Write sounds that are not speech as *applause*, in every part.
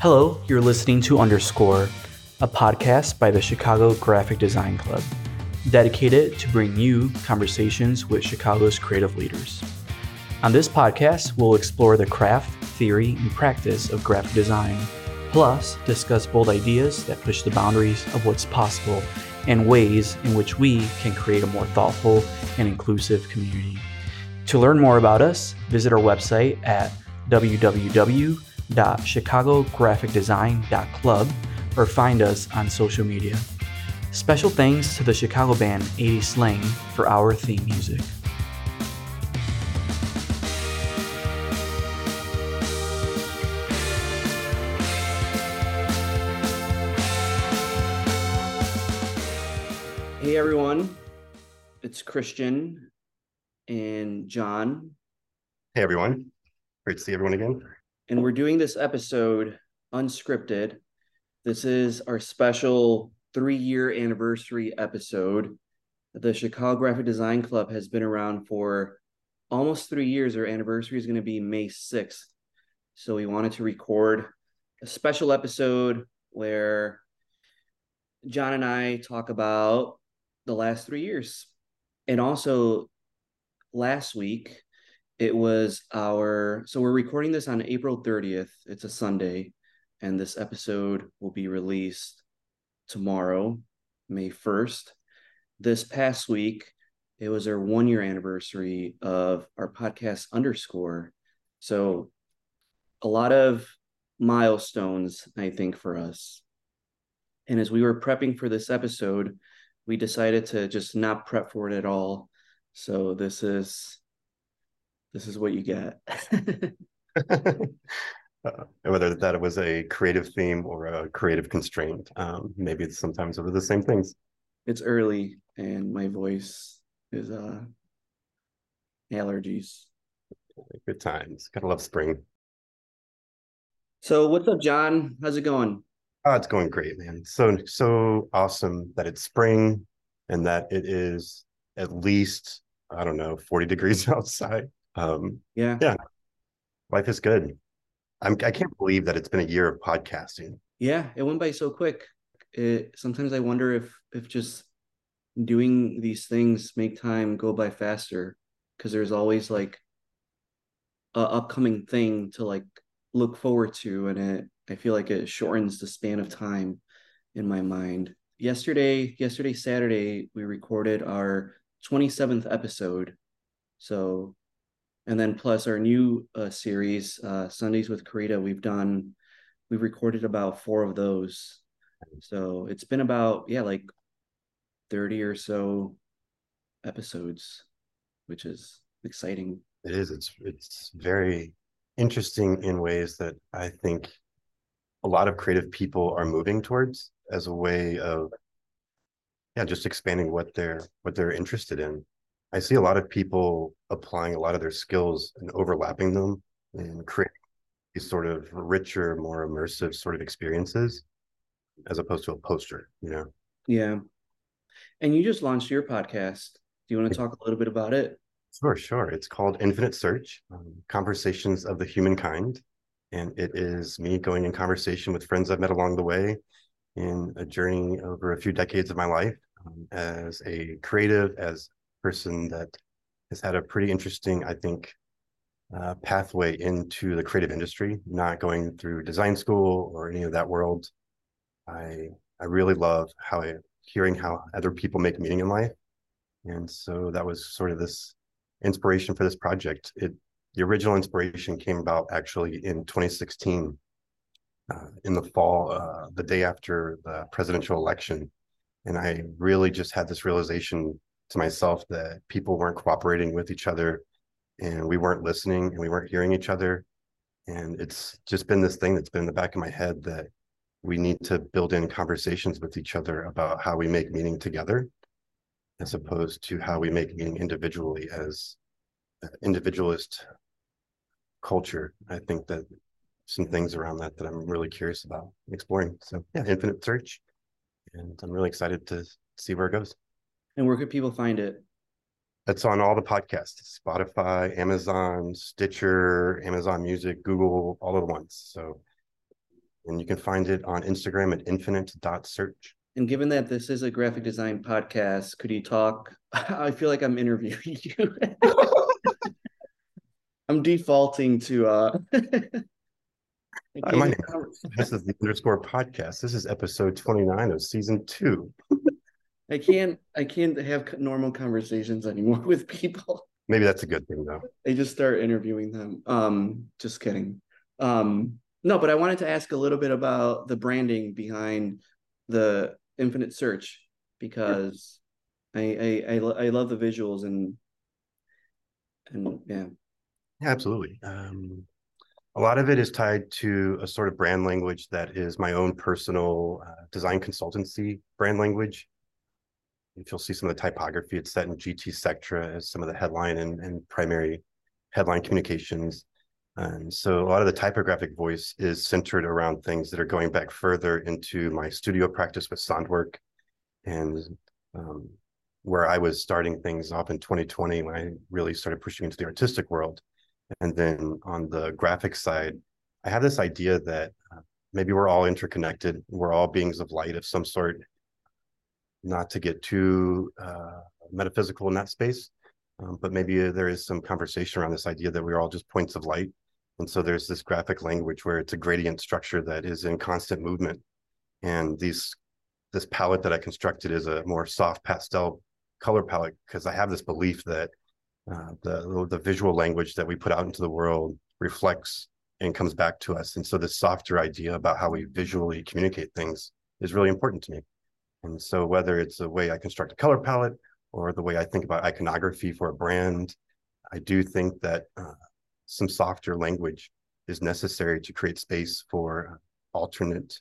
Hello, you're listening to Underscore, a podcast by the Chicago Graphic Design Club, dedicated to bring you conversations with Chicago's creative leaders. On this podcast, we'll explore the craft, theory, and practice of graphic design, plus discuss bold ideas that push the boundaries of what's possible and ways in which we can create a more thoughtful and inclusive community. To learn more about us, visit our website at www.chicagographicdesign.club or find us on social media. Special thanks to the Chicago band Eighties Slang for our theme music. Hey everyone, it's Christian and John, Hey everyone. Great to see everyone again. and we're doing this episode unscripted. This is our special three year anniversary episode. The Chicago Graphic Design Club has been around for almost three years. Our anniversary is going to be May 6th. So we wanted to record a special episode where John and I talk about the last three years. And also, last week, it was our so we're recording this on April 30th. It's a Sunday, and this episode will be released tomorrow, May 1st. This past week, it was our one year anniversary of our podcast underscore. So a lot of milestones, I think, for us. And as we were prepping for this episode, we decided to just not prep for it at all. So this is this is what you get. *laughs* *laughs* Uh, whether that was a creative theme or a creative constraint, um, maybe it's sometimes over the same things. it's early and my voice is uh allergies. Good times. Gotta love spring. So what's up, John? How's it going? Oh, it's going great, man. So so awesome that it's spring and that it is at least I don't know 40 degrees *laughs* outside. Um, Yeah. Yeah. life is good. I'm I can't believe that it's been a year of podcasting. Yeah, it went by so quick. It sometimes I wonder if if just doing these things make time go by faster because there's always like a upcoming thing to like look forward to and it I feel like it shortens the span of time in my mind. Yesterday, yesterday Saturday, we recorded our 27th episode. So and then plus our new uh, series, uh, Sundays with Corita, we've done we've recorded about four of those. So it's been about yeah, like 30 or so episodes, which is exciting. It is. It's it's very interesting in ways that I think a lot of creative people are moving towards as a way of yeah, just expanding what they're what they're interested in. I see a lot of people applying a lot of their skills and overlapping them and creating these sort of richer, more immersive sort of experiences as opposed to a poster, you know. Yeah. And you just launched your podcast. Do you want to talk a little bit about it? Sure, sure. It's called Infinite Search um, Conversations of the Humankind. And it is me going in conversation with friends I've met along the way in a journey over a few decades of my life um, as a creative, as a person that has had a pretty interesting, I think, uh, pathway into the creative industry, not going through design school or any of that world. I I really love how I, hearing how other people make meaning in life. And so that was sort of this inspiration for this project. It the original inspiration came about actually in 2016, uh, in the fall, uh, the day after the presidential election, and I really just had this realization to myself that people weren't cooperating with each other, and we weren't listening, and we weren't hearing each other, and it's just been this thing that's been in the back of my head that we need to build in conversations with each other about how we make meaning together as opposed to how we make meaning individually as individualist culture. I think that some things around that that I'm really curious about exploring. So yeah, infinite search, and I'm really excited to see where it goes. And where could people find it? It's on all the podcasts, Spotify, Amazon, Stitcher, Amazon Music, Google, all at once. So, and you can find it on Instagram at infinite.search. And given that this is a graphic design podcast, could you talk? *laughs* I feel like I'm interviewing you. *laughs* *laughs* I'm defaulting to uh Hi, my name, this is the underscore podcast. This is episode 29 of season two. I can't I can't have normal conversations anymore *laughs* with people. Maybe that's a good thing though. I just start interviewing them. Um, just kidding. Um, no, but I wanted to ask a little bit about the branding behind the Infinite Search because I I I, I love the visuals and and yeah. yeah absolutely. Um, a lot of it is tied to a sort of brand language that is my own personal uh, design consultancy brand language. If you'll see some of the typography, it's set in GT Sectra as some of the headline and, and primary headline communications. And so a lot of the typographic voice is centered around things that are going back further into my studio practice with Sondwerk and um, where I was starting things off in 2020 when I really started pushing into the artistic world. And then on the graphic side, I have this idea that uh, maybe we're all interconnected. We're all beings of light of some sort, not to get too uh, metaphysical in that space. Um, but maybe there is some conversation around this idea that we're all just points of light. And so there's this graphic language where it's a gradient structure that is in constant movement. And these this palette that I constructed is a more soft pastel color palette because I have this belief that uh, the the visual language that we put out into the world reflects and comes back to us. And so this softer idea about how we visually communicate things is really important to me. And so whether it's the way I construct a color palette or the way I think about iconography for a brand, I do think that uh, some softer language is necessary to create space for alternate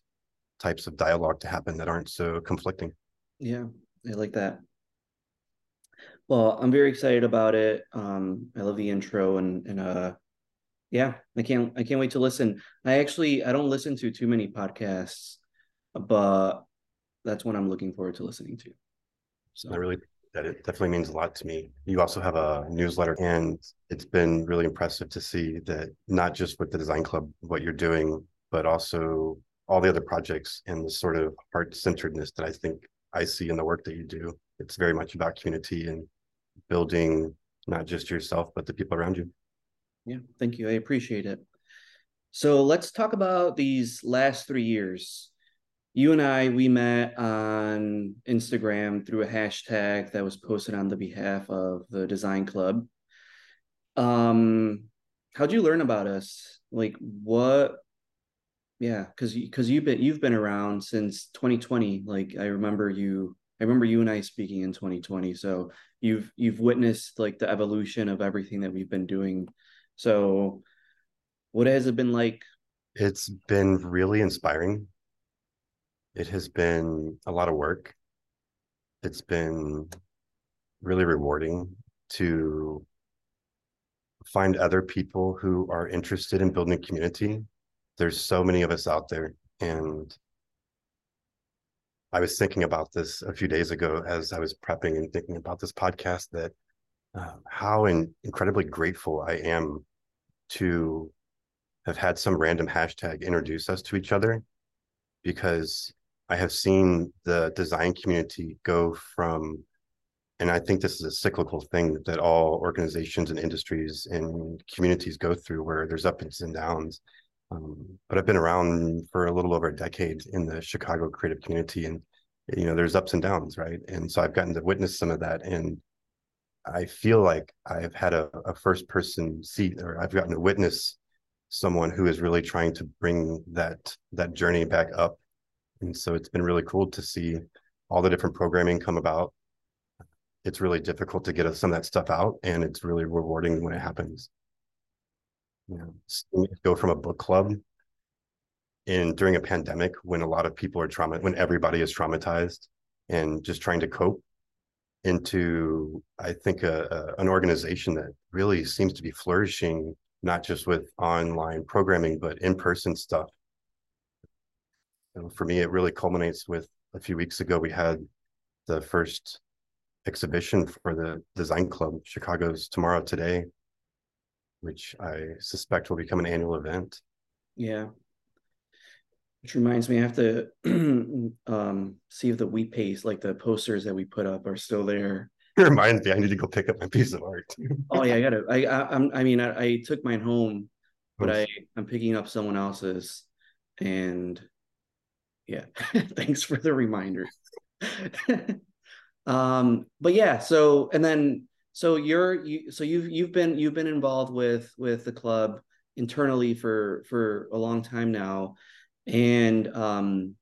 types of dialogue to happen that aren't so conflicting. Yeah, I like that. Well, I'm very excited about it. Um, I love the intro and and uh yeah, I can't I can't wait to listen. I actually I don't listen to too many podcasts, but that's one I'm looking forward to listening to. So I really that it definitely means a lot to me. You also have a newsletter and it's been really impressive to see that not just with the design club what you're doing, but also all the other projects and the sort of heart centeredness that I think I see in the work that you do. It's very much about community and building not just yourself, but the people around you. Yeah, thank you. I appreciate it. So let's talk about these last three years. You and I, we met on Instagram through a hashtag that was posted on the behalf of the design club. Um, how'd you learn about us? Like what yeah because because you've been you've been around since 2020 like i remember you I remember you and I speaking in 2020. So you've you've witnessed like the evolution of everything that we've been doing. So what has it been like? It's been really inspiring. It has been a lot of work. It's been really rewarding to find other people who are interested in building a community. There's so many of us out there and I was thinking about this a few days ago as I was prepping and thinking about this podcast that uh, how in, incredibly grateful I am to have had some random hashtag introduce us to each other because I have seen the design community go from, and I think this is a cyclical thing that all organizations and industries and communities go through where there's ups and downs. Um, but I've been around for a little over a decade in the Chicago creative community, and you know, there's ups and downs, right? And so I've gotten to witness some of that, and I feel like I've had a, a first person seat, or I've gotten to witness someone who is really trying to bring that that journey back up, and so it's been really cool to see all the different programming come about. It's really difficult to get some of that stuff out, and it's really rewarding when it happens go from a book club in during a pandemic when a lot of people are trauma when everybody is traumatized and just trying to cope into i think a, a, an organization that really seems to be flourishing not just with online programming but in-person stuff. For me it really culminates with a few weeks ago we had the first exhibition for the design club chicago's tomorrow today which i suspect will become an annual event. Yeah. Which reminds me i have to *clears throat* um see if the we paste like the posters that we put up are still there. *laughs* It reminds me i need to go pick up my piece of art oh yeah i gotta i i, I'm, I mean I, I took mine home but I I'm picking up someone else's, and yeah, *laughs* thanks for the reminder. *laughs* um, but yeah, so and then so you're you so you've you've been you've been involved with with the club internally for for a long time now, and um,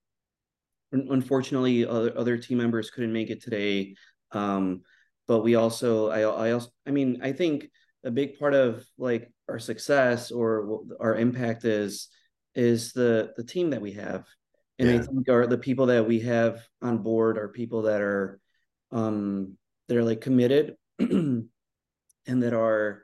unfortunately other, other team members couldn't make it today. Um, but we also I I also I mean I think a big part of like our success or our impact is is the the team that we have and yeah. i think are the people that we have on board are people that are um that are like committed *clears throat* and that are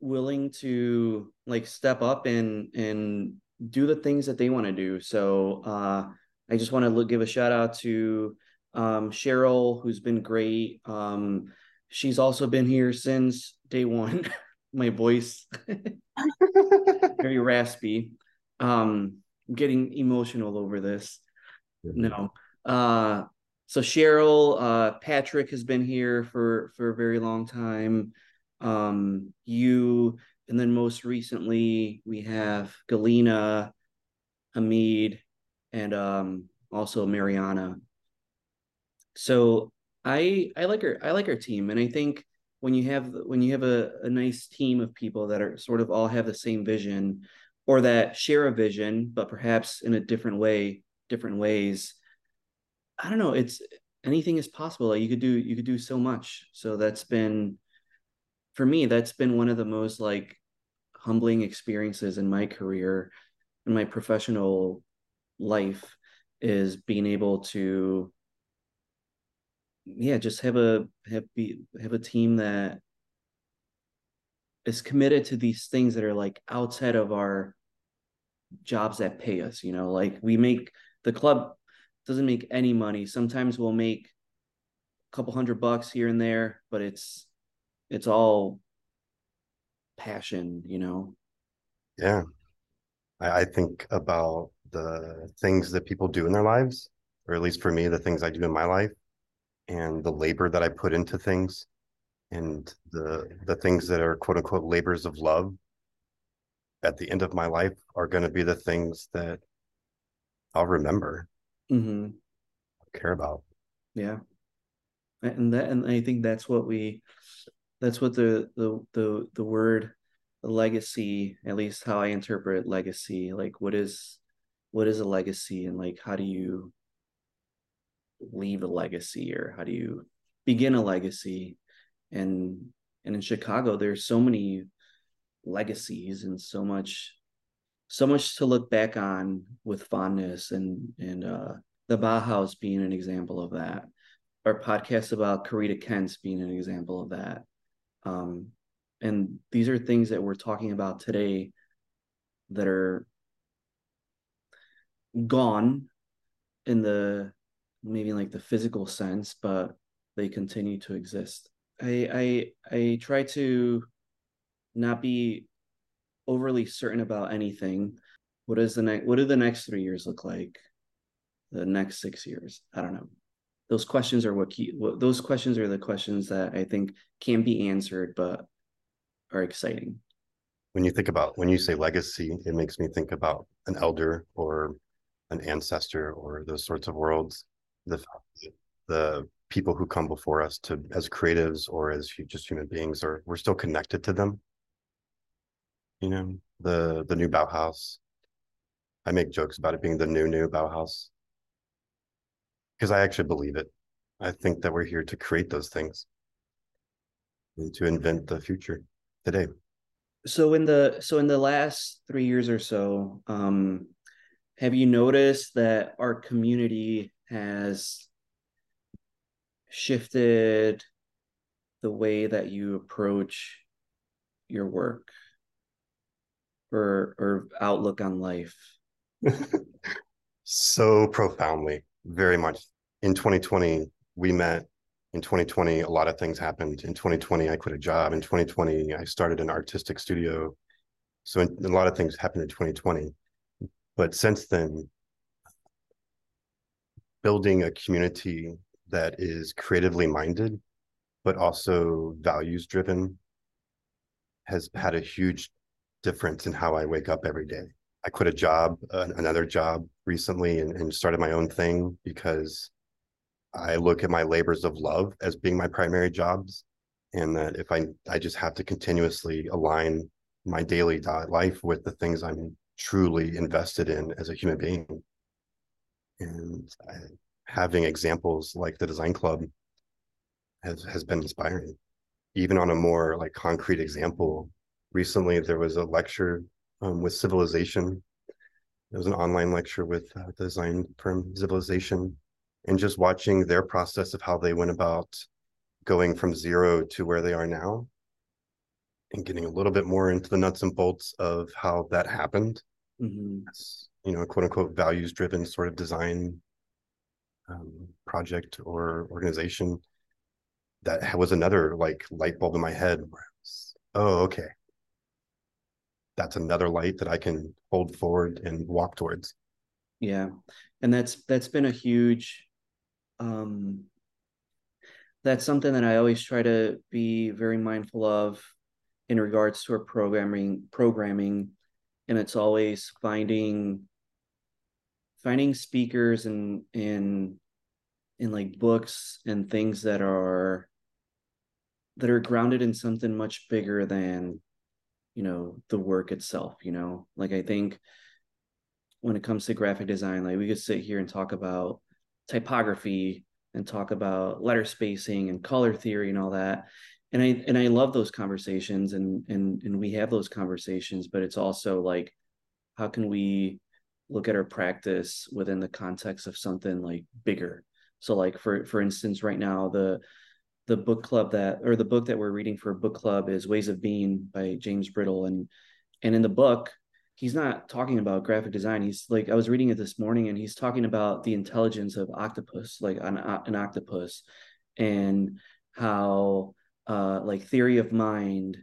willing to like step up and and do the things that they want to do. So uh i just want to give a shout out to um cheryl who's been great. Um she's also been here since day one. *laughs* My voice. *laughs* Very raspy. Um I'm getting emotional over this. No. Uh so cheryl uh patrick has been here for for a very long time. Um you and then most recently we have galena hamid and um also mariana. So i i like our i like our team and i think when you have when you have a, a nice team of people that are sort of all have the same vision or that share a vision but perhaps in a different way different ways i don't know it's anything is possible like you could do you could do so much. So that's been for me that's been one of the most like humbling experiences in my career in my professional life is being able to yeah, just have a have be have a team that is committed to these things that are like outside of our jobs that pay us, you know, like we make the club doesn't make any money. Sometimes we'll make a couple hundred bucks here and there, but it's it's all passion, you know. Yeah. I, I think about the things that people do in their lives, or at least for me, the things I do in my life and the labor that I put into things and the the things that are quote unquote labors of love at the end of my life are going to be the things that I'll remember, mm-hmm. care about. Yeah, and that and I think that's what we, that's what the the the the word legacy, at least how I interpret legacy, like what is what is a legacy and like how do you leave a legacy or how do you begin a legacy and and in chicago there's so many legacies and so much so much to look back on with fondness and and uh the bauhaus being an example of that our podcast about Corita Kent's being an example of that um and these are things that we're talking about today that are gone in the maybe like the physical sense, but they continue to exist. I I I try to not be overly certain about anything. What is the next what do the next three years look like? The next six years? I don't know. Those questions are what key what, those questions are the questions that I think can be answered but are exciting. When you think about when you say legacy, it makes me think about an elder or an ancestor or those sorts of worlds the the people who come before us to as creatives or as just human beings are we're still connected to them you know the the new bauhaus. I make jokes about it being the new new bauhaus. Because i actually believe it. I think that we're here to create those things. And to invent the future today. So in the so in the last three years or so um have you noticed that our community has shifted the way that you approach your work or or outlook on life? *laughs* So profoundly very much. In 2020 we met. In 2020 a lot of things happened. In 2020 i quit a job. In 2020 i started an artistic studio. So a lot of things happened in 2020 but since then building a community that is creatively minded but also values driven has had a huge difference in how i wake up every day i quit a job uh, another job recently and, and started my own thing because I look at my labors of love as being my primary jobs, and that if I I just have to continuously align my daily life with the things I'm truly invested in as a human being, and I, having examples like the Design Club has has been inspiring. Even on a more like concrete example, recently there was a lecture um, with Civilization. It was an online lecture with uh, the design firm Civilization and just watching their process of how they went about going from zero to where they are now and getting a little bit more into the nuts and bolts of how that happened mm-hmm. you know quote unquote values driven sort of design um, project or organization that was another like light bulb in my head where was, oh okay that's another light that i can hold forward and walk towards. Yeah. And that's that's been a huge um, that's something that I always try to be very mindful of in regards to our programming programming. And it's always finding finding speakers and in in like books and things that are that are grounded in something much bigger than you know the work itself you know? Like i think when it comes to graphic design like we could sit here and talk about typography and talk about letter spacing and color theory and all that. And i and i love those conversations and and and we have those conversations but it's also like how can we look at our practice within the context of something like bigger? So like for for instance right now the the book club that or the book that we're reading for a book club is ways of being by james bridle and and in the book he's not talking about graphic design. He's like I was reading it this morning, and he's talking about the intelligence of octopus, like an, an octopus, and how uh, like theory of mind.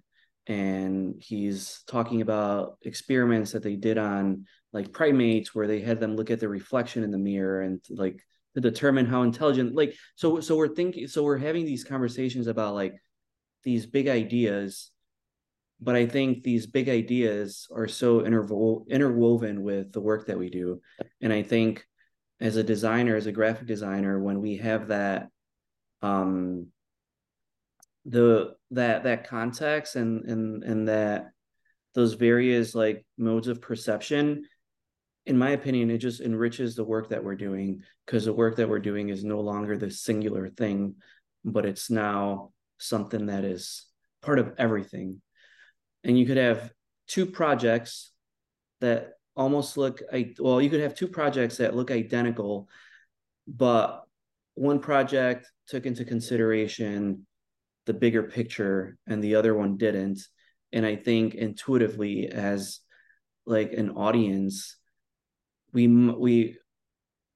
And he's talking about experiments that they did on like primates, where they had them look at their reflection in the mirror and like to determine how intelligent. Like so, so we're thinking, so we're having these conversations about like these big ideas but I think these big ideas are so interwo- interwoven with the work that we do. And I think as a designer, as a graphic designer, when we have that um the that that context and and and that those various like modes of perception in my opinion it just enriches the work that we're doing because the work that we're doing is no longer the singular thing but it's now something that is part of everything. And you could have two projects that almost look well you could have two projects that look identical but one project took into consideration the bigger picture and the other one didn't. And i think intuitively as like an audience we we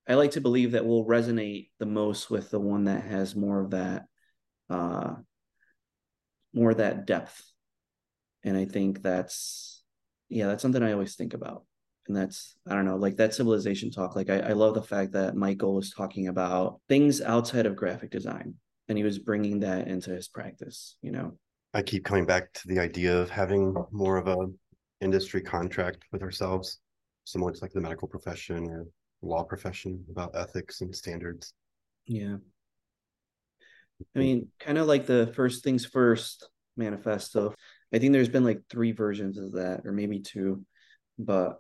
i like to believe that we'll resonate the most with the one that has more of that uh more of that depth. And i think that's yeah that's something i always think about. And that's i don't know like that civilization talk like i, I love the fact that michael was talking about things outside of graphic design and he was bringing that into his practice you know? I keep coming back to the idea of having more of a industry contract with ourselves similar to like the medical profession or law profession about ethics and standards yeah i hmm. mean kind of like the first things first manifesto I think there's been like three versions of that, or maybe two, but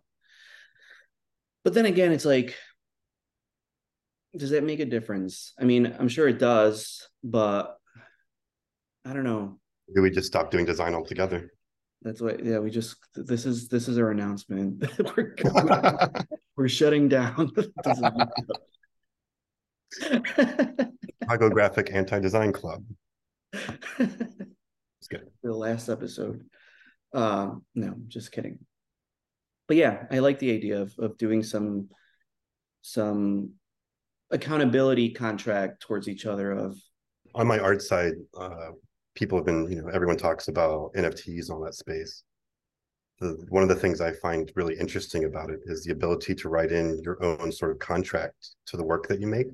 but then again, it's like, does that make a difference? I mean, I'm sure it does, but I don't know. Do we just stop doing design altogether? That's what. Yeah, we just. This is this is our announcement. *laughs* *laughs* we're we're shutting down. Chicago Graphic Anti Design Club. *laughs* It's good. The last episode. Um, no, just kidding. But yeah, I like the idea of of doing some some accountability contract towards each other of On my art side, uh, people have been, you know, everyone talks about NFTs on that space. The, one of the things I find really interesting about it is the ability to write in your own sort of contract to the work that you make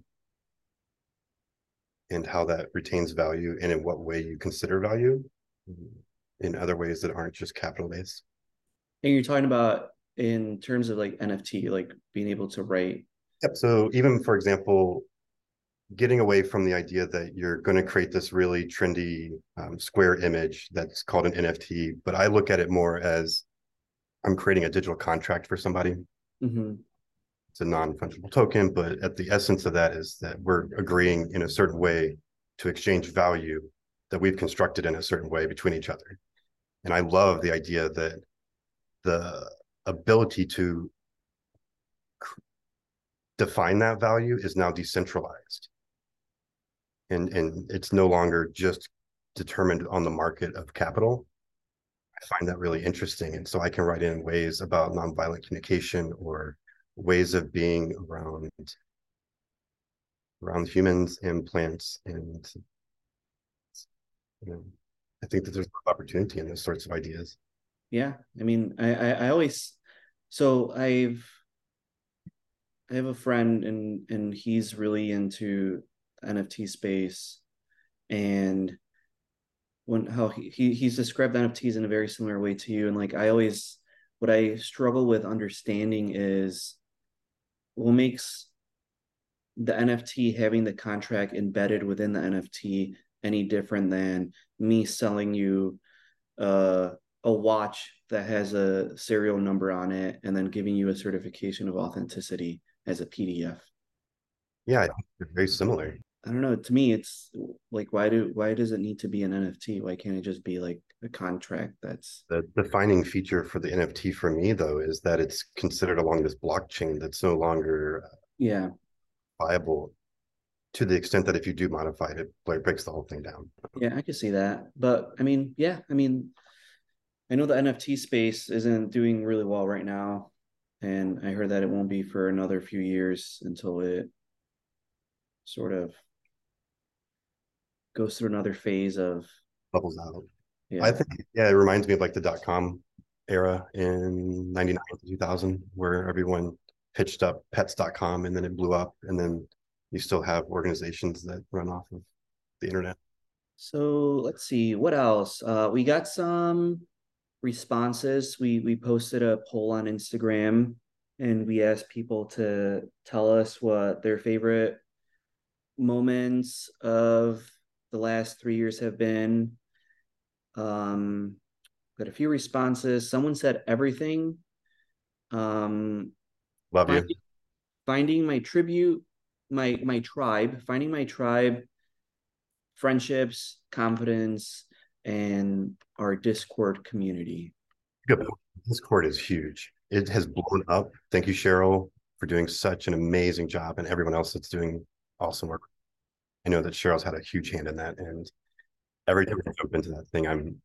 and how that retains value and in what way you consider value in other ways that aren't just capital based. And you're talking about in terms of like NFT, like being able to write. Yep. So even for example, getting away from the idea that you're going to create this really trendy um, square image that's called an NFT, but I look at it more as I'm creating a digital contract for somebody. Mm-hmm. It's a non fungible token, but at the essence of that is that we're agreeing in a certain way to exchange value that we've constructed in a certain way between each other. And I love the idea that the ability to define that value is now decentralized and and it's no longer just determined on the market of capital. I find that really interesting and so i can write in ways about nonviolent communication or ways of being around around humans and plants and you know i think that there's opportunity in those sorts of ideas. Yeah i mean i i, I always so i've i have a friend and and he's really into nft space and when how he, he he's described nfts in a very similar way to you and like i always what i struggle with understanding is what makes the nft having the contract embedded within the nft any different than me selling you uh a watch that has a serial number on it and then giving you a certification of authenticity as a PDF. Yeah, very similar. I don't know. To me, it's like why do why does it need to be an NFT? Why can't it just be like a contract that's the defining feature for the NFT for me though is that it's considered along this blockchain that's no longer uh, yeah viable to the extent that if you do modify it, it breaks the whole thing down. Yeah, I can see that. But I mean, yeah, I mean, I know the NFT space isn't doing really well right now, and I heard that it won't be for another few years until it sort of goes through another phase of bubbles out. Yeah. I think yeah, it reminds me of like the dot com era in 99 2000 where everyone pitched up pets.com and then it blew up and then you still have organizations that run off of the internet. So let's see what else. Uh, we got some responses. We we posted a poll on Instagram and we asked people to tell us what their favorite moments of the last three years have been. Um, got a few responses. Someone said everything. Um, Love finding, you. Finding my tribute, my my tribe, finding my tribe, friendships, confidence, and our Discord community. Good. Discord is huge. It has blown up. Thank you, Cheryl, for doing such an amazing job, and everyone else that's doing awesome work. I know that Cheryl's had a huge hand in that, and every time I jump into that thing, I'm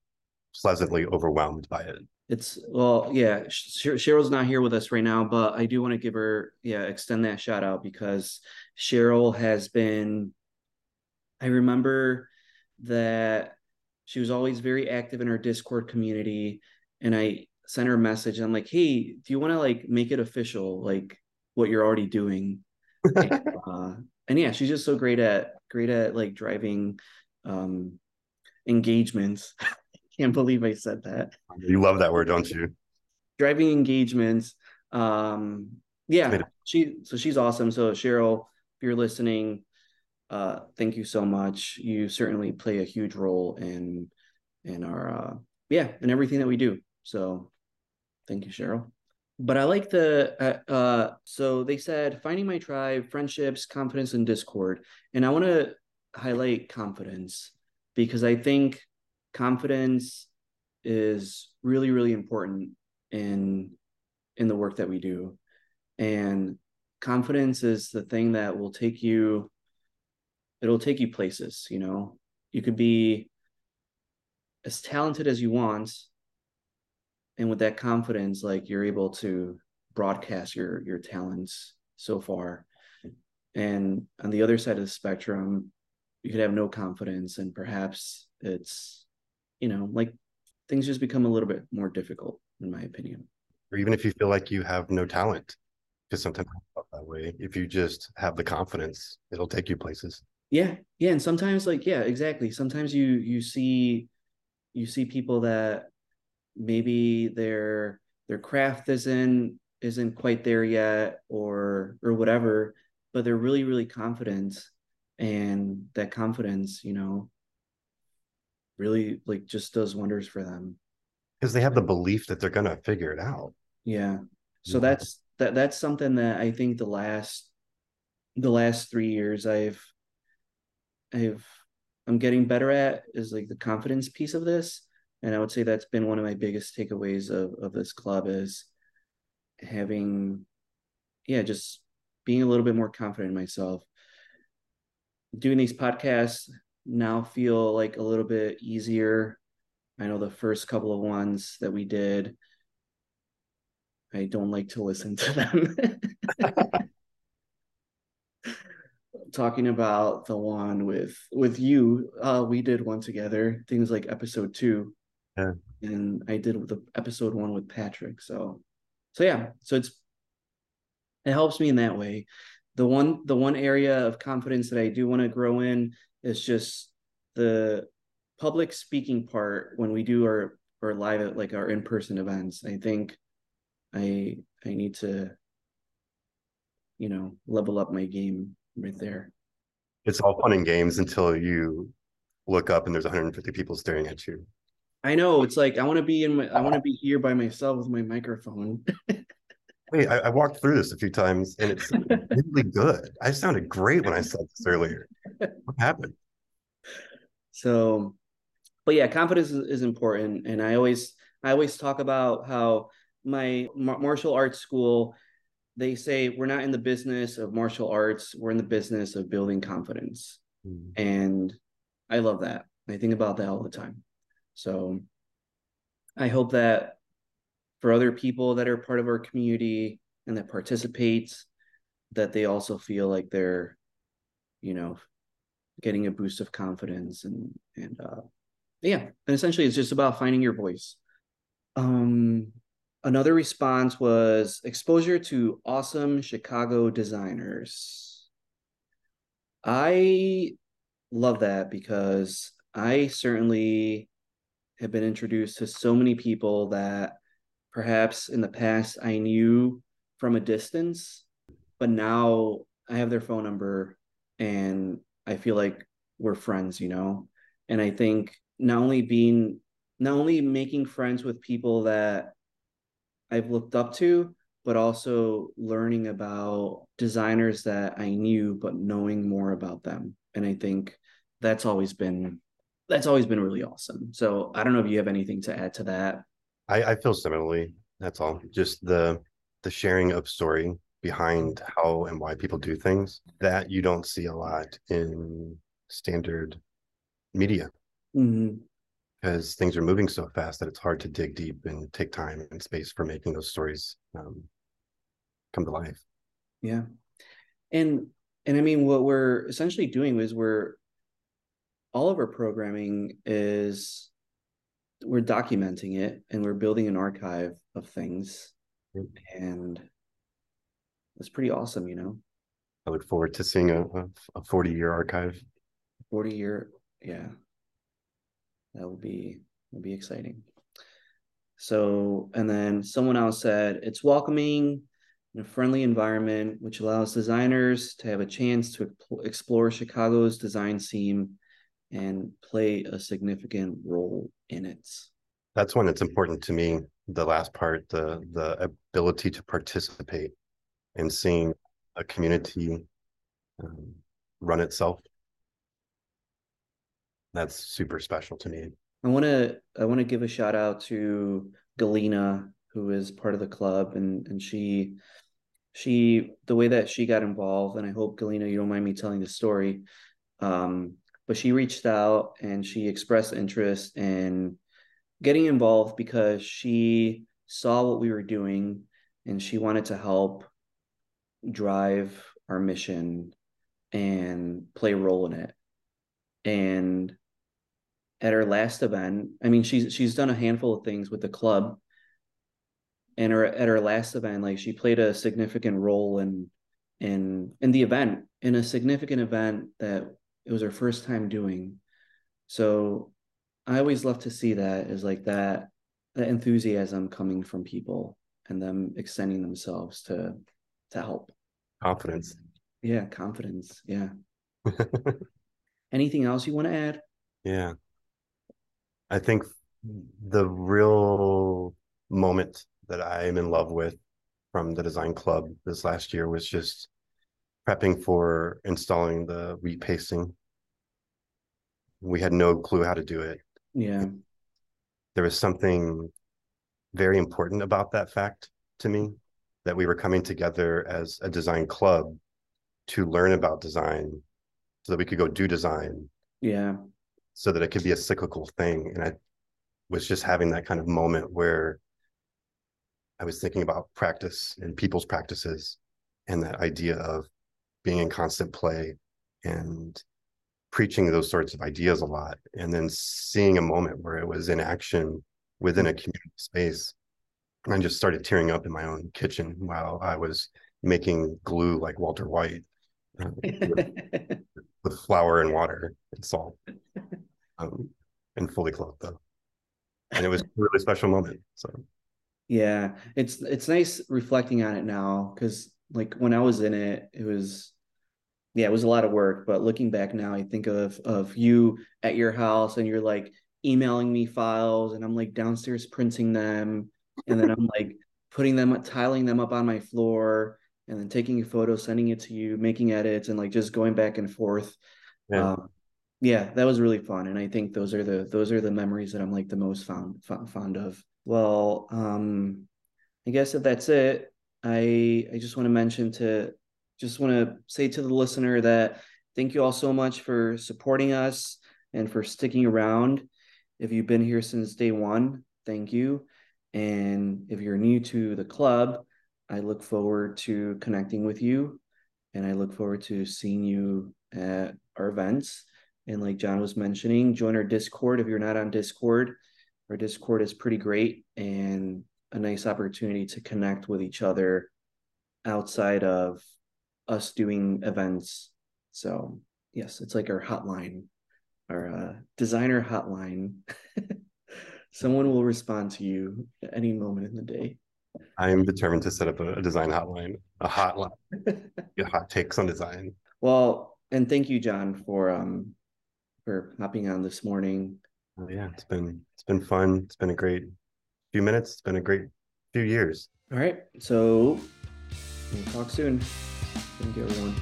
pleasantly overwhelmed by it. It's well, yeah. Cheryl's not here with us right now, but I do want to give her, yeah, extend that shout out because Cheryl has been. I remember that she was always very active in our Discord community. And I sent her a message. I'm like, hey, do you want to like make it official, like what you're already doing? *laughs* and, uh, and yeah, she's just so great at great at like driving um engagements. I *laughs* can't believe I said that. You love that word, don't you? Driving engagements. Um yeah, she so she's awesome. So Cheryl, if you're listening, uh, thank you so much. You certainly play a huge role in in our uh, yeah in everything that we do. So thank you, Cheryl. But I like the uh, uh, so they said finding my tribe, friendships, confidence, and discord, and I want to highlight confidence because I think confidence is really really important in in the work that we do. And confidence is the thing that will take you it'll take you places you know? You could be as talented as you want and with that confidence like you're able to broadcast your your talents so far. And on the other side of the spectrum you could have no confidence and perhaps it's you know like things just become a little bit more difficult in my opinion. Or even if you feel like you have no talent because sometimes that way. If you just have the confidence it'll take you places. Yeah. Yeah. And sometimes like yeah exactly. Sometimes you you see you see people that maybe their their craft isn't isn't quite there yet or or whatever but they're really really confident. And that confidence you know really like just does wonders for them. Because they have the belief that they're going to figure it out. Yeah. So yeah. that's that that's something that i think the last the last 3 years i've i've i'm getting better at is like the confidence piece of this and i would say that's been one of my biggest takeaways of of this club is having yeah just being a little bit more confident in myself. Doing these podcasts now feel like a little bit easier. I know the first couple of ones that we did i don't like to listen to them. *laughs* Talking about the one with with you uh we did one together things like episode two yeah. and i did the episode one with patrick so so yeah so it's it helps me in that way. The one the one area of confidence that i do want to grow in is just the public speaking part when we do our our live at like our in-person events. I think i i need to you know level up my game right there. It's all fun and games until you look up and there's 150 people staring at you I know it's like I want to be in my I want to be here by myself with my microphone. Wait, I, I, walked through this a few times and it's really good. I sounded great when I said this earlier. What happened? So, but yeah, confidence is, is important, and I always I always talk about how my martial arts school they say we're not in the business of martial arts we're in the business of building confidence mm. and i love that i think about that all the time so I hope that for other people that are part of our community and that participate, that they also feel like they're, you know, getting a boost of confidence and and uh yeah, and essentially it's just about finding your voice. Um another response was exposure to awesome Chicago designers. I love that because I certainly have been introduced to so many people that perhaps in the past I knew from a distance, but now I have their phone number and I feel like we're friends, you know? And I think not only being, not only making friends with people that I've looked up to, but also learning about designers that I knew, but knowing more about them. And I think that's always been that's always been really awesome. So I don't know if you have anything to add to that. I, I feel similarly. That's all. Just the the sharing of story behind how and why people do things that you don't see a lot in standard media mm-hmm. because things are moving so fast that it's hard to dig deep and take time and space for making those stories um, come to life yeah and and i mean what we're essentially doing is we're all of our programming is we're documenting it and we're building an archive of things. And it's pretty awesome you know? I look forward to seeing a, a 40 year archive. 40 year yeah. That will be will be exciting. So and then someone else said it's welcoming in a friendly environment which allows designers to have a chance to explore chicago's design scene and play a significant role in it. That's when it's important to me. The last part, the the ability to participate in seeing a community um, run itself. That's super special to me. I want to I want to give a shout out to Galina, who is part of the club, and and she she the way that she got involved, and I hope Galina, you don't mind me telling the story. Um, but she reached out and she expressed interest in getting involved because she saw what we were doing and she wanted to help drive our mission and play a role in it and at her last event, I mean, she's she's done a handful of things with the club. And her at her last event, like she played a significant role in in in the event, in a significant event that it was her first time doing. So I always love to see that is like that that enthusiasm coming from people and them extending themselves to to help. Confidence. Yeah, confidence. Yeah. *laughs* Anything else you want to add? Yeah. I think the real moment that I am in love with from the design club this last year was just prepping for installing the wheat mm-hmm. pasting. We had no clue how to do it. Yeah. There was something very important about that fact to me that we were coming together as a design club to learn about design so that we could go do design. Yeah. So that it could be a cyclical thing. And I was just having that kind of moment where I was thinking about practice and people's practices and that idea of being in constant play and preaching those sorts of ideas a lot and then seeing a moment where it was in action within a community space and i just started tearing up in my own kitchen while i was making glue like walter white uh, with, *laughs* with, flour and water and salt um, and fully clothed though. And it was a really special moment so. Yeah it's it's nice reflecting on it now because like when i was in it it was yeah, it was a lot of work, but looking back now, I think of of you at your house and you're like emailing me files and I'm like downstairs printing them and then I'm like putting them tiling them up on my floor and then taking a photo, sending it to you, making edits and like just going back and forth. Yeah. Um, yeah, that was really fun and I think those are the those are the memories that I'm like the most fond fond of. Well, um I guess if that's it, I I just want to mention to just want to say to the listener that thank you all so much for supporting us and for sticking around. If you've been here since day one, thank you. And if you're new to the club, I look forward to connecting with you and I look forward to seeing you at our events. And like John was mentioning, join our Discord if you're not on Discord. Our Discord is pretty great and a nice opportunity to connect with each other outside of us doing events. So yes, it's like our hotline, our uh, designer hotline. *laughs* Someone will respond to you at any moment in the day. I am determined to set up a, a design hotline, a hotline, *laughs* get hot takes on design. Well, and thank you, John, for um for hopping on this morning. Oh, yeah, it's been it's been fun. It's been a great few minutes. It's been a great few years. All right, so we'll talk soon. Thank you, everyone.